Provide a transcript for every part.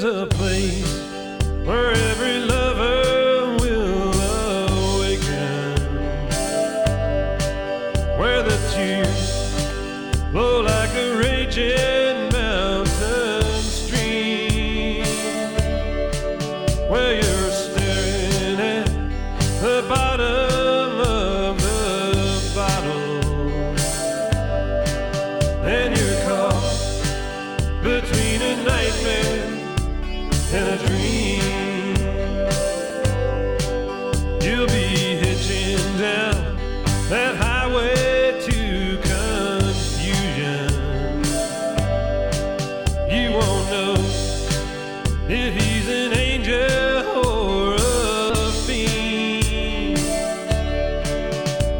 there's a place where every lover will awaken, where the tears flow like a raging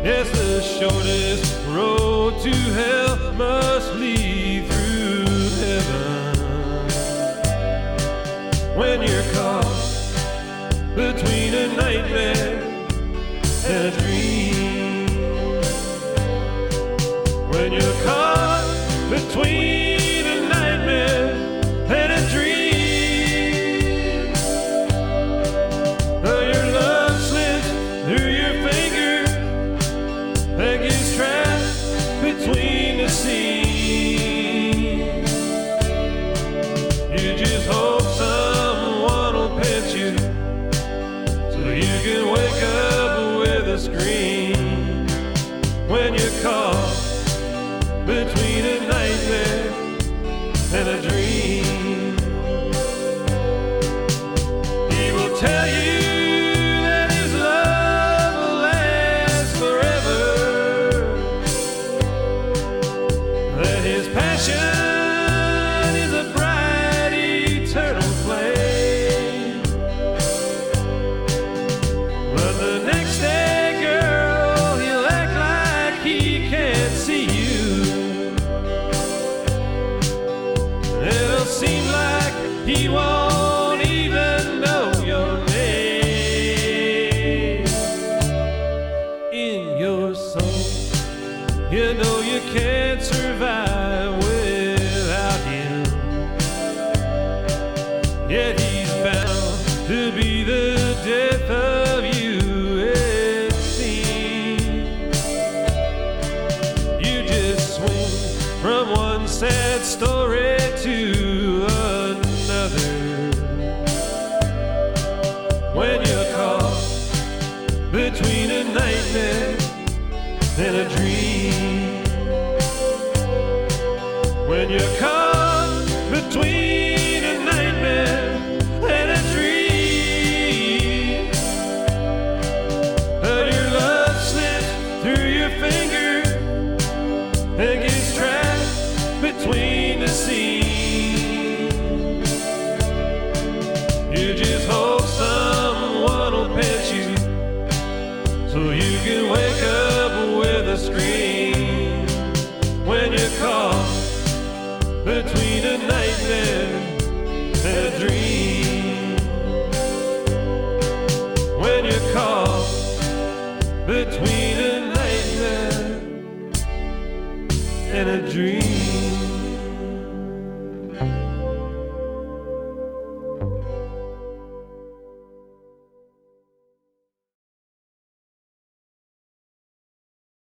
Yes, the shortest road to hell must lead between a nightmare and a dream. When you're caught between when you're caught between a nightmare and a dream. He will tell you that his love will last forever that his passion he won't even know your name in your soul. You know you can't survive without him. Yet he's bound to be the death of you, it seems. You just swing from one sad story When you're caught between a nightmare and a dream. When you're caught between so you can wake up with a scream when you're caught between a nightmare and a dream. When you're caught between a nightmare and a dream.